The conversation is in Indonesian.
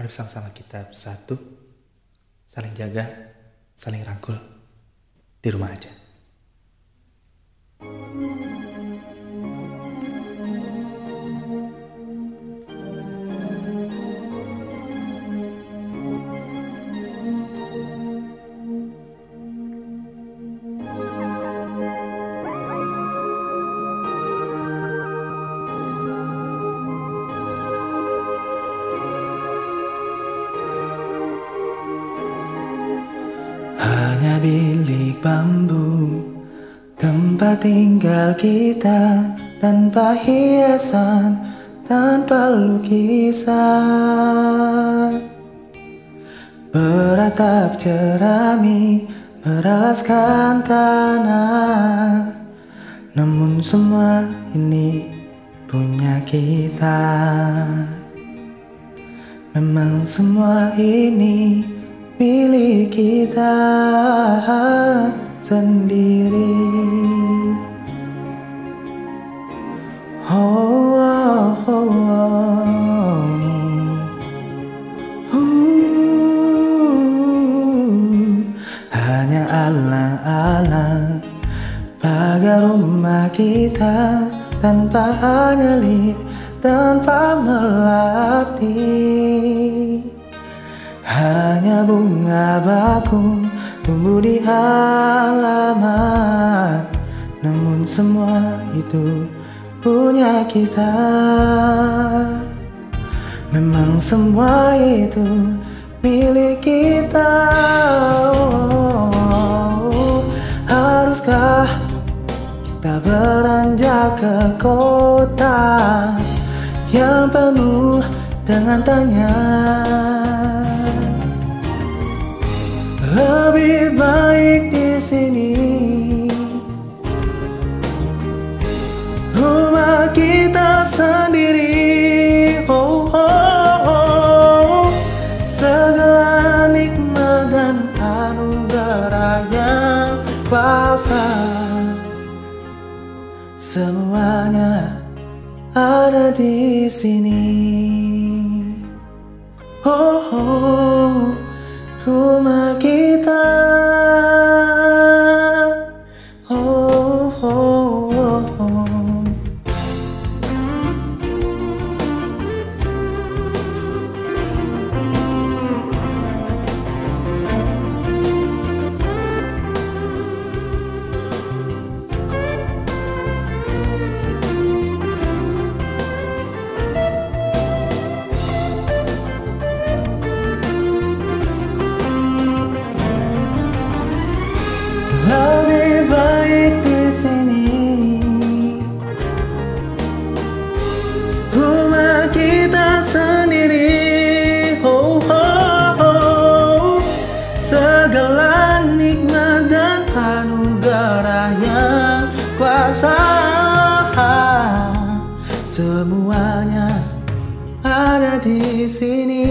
Mari bersama-sama kita bersatu, saling jaga, saling rangkul di rumah aja. Hanya bilik bambu Tempat tinggal kita Tanpa hiasan Tanpa lukisan. Beratap jerami Beralaskan tanah. Namun semua ini punya kita. Memang semua ini milik kita sendiri. Oh, oh, oh, oh. Uh, hanya alang-alang pagar rumah kita tanpa nyali, tanpa melati. Hanya bunga bakung tumbuh di halaman. Namun semua itu punya kita. Memang semua itu milik kita. Haruskah kita beranjak ke kota Yang penuh dengan tanya Semuanya ada di sini. Oh, oh rumah darahnya yang kuasa Semuanya ada di sini.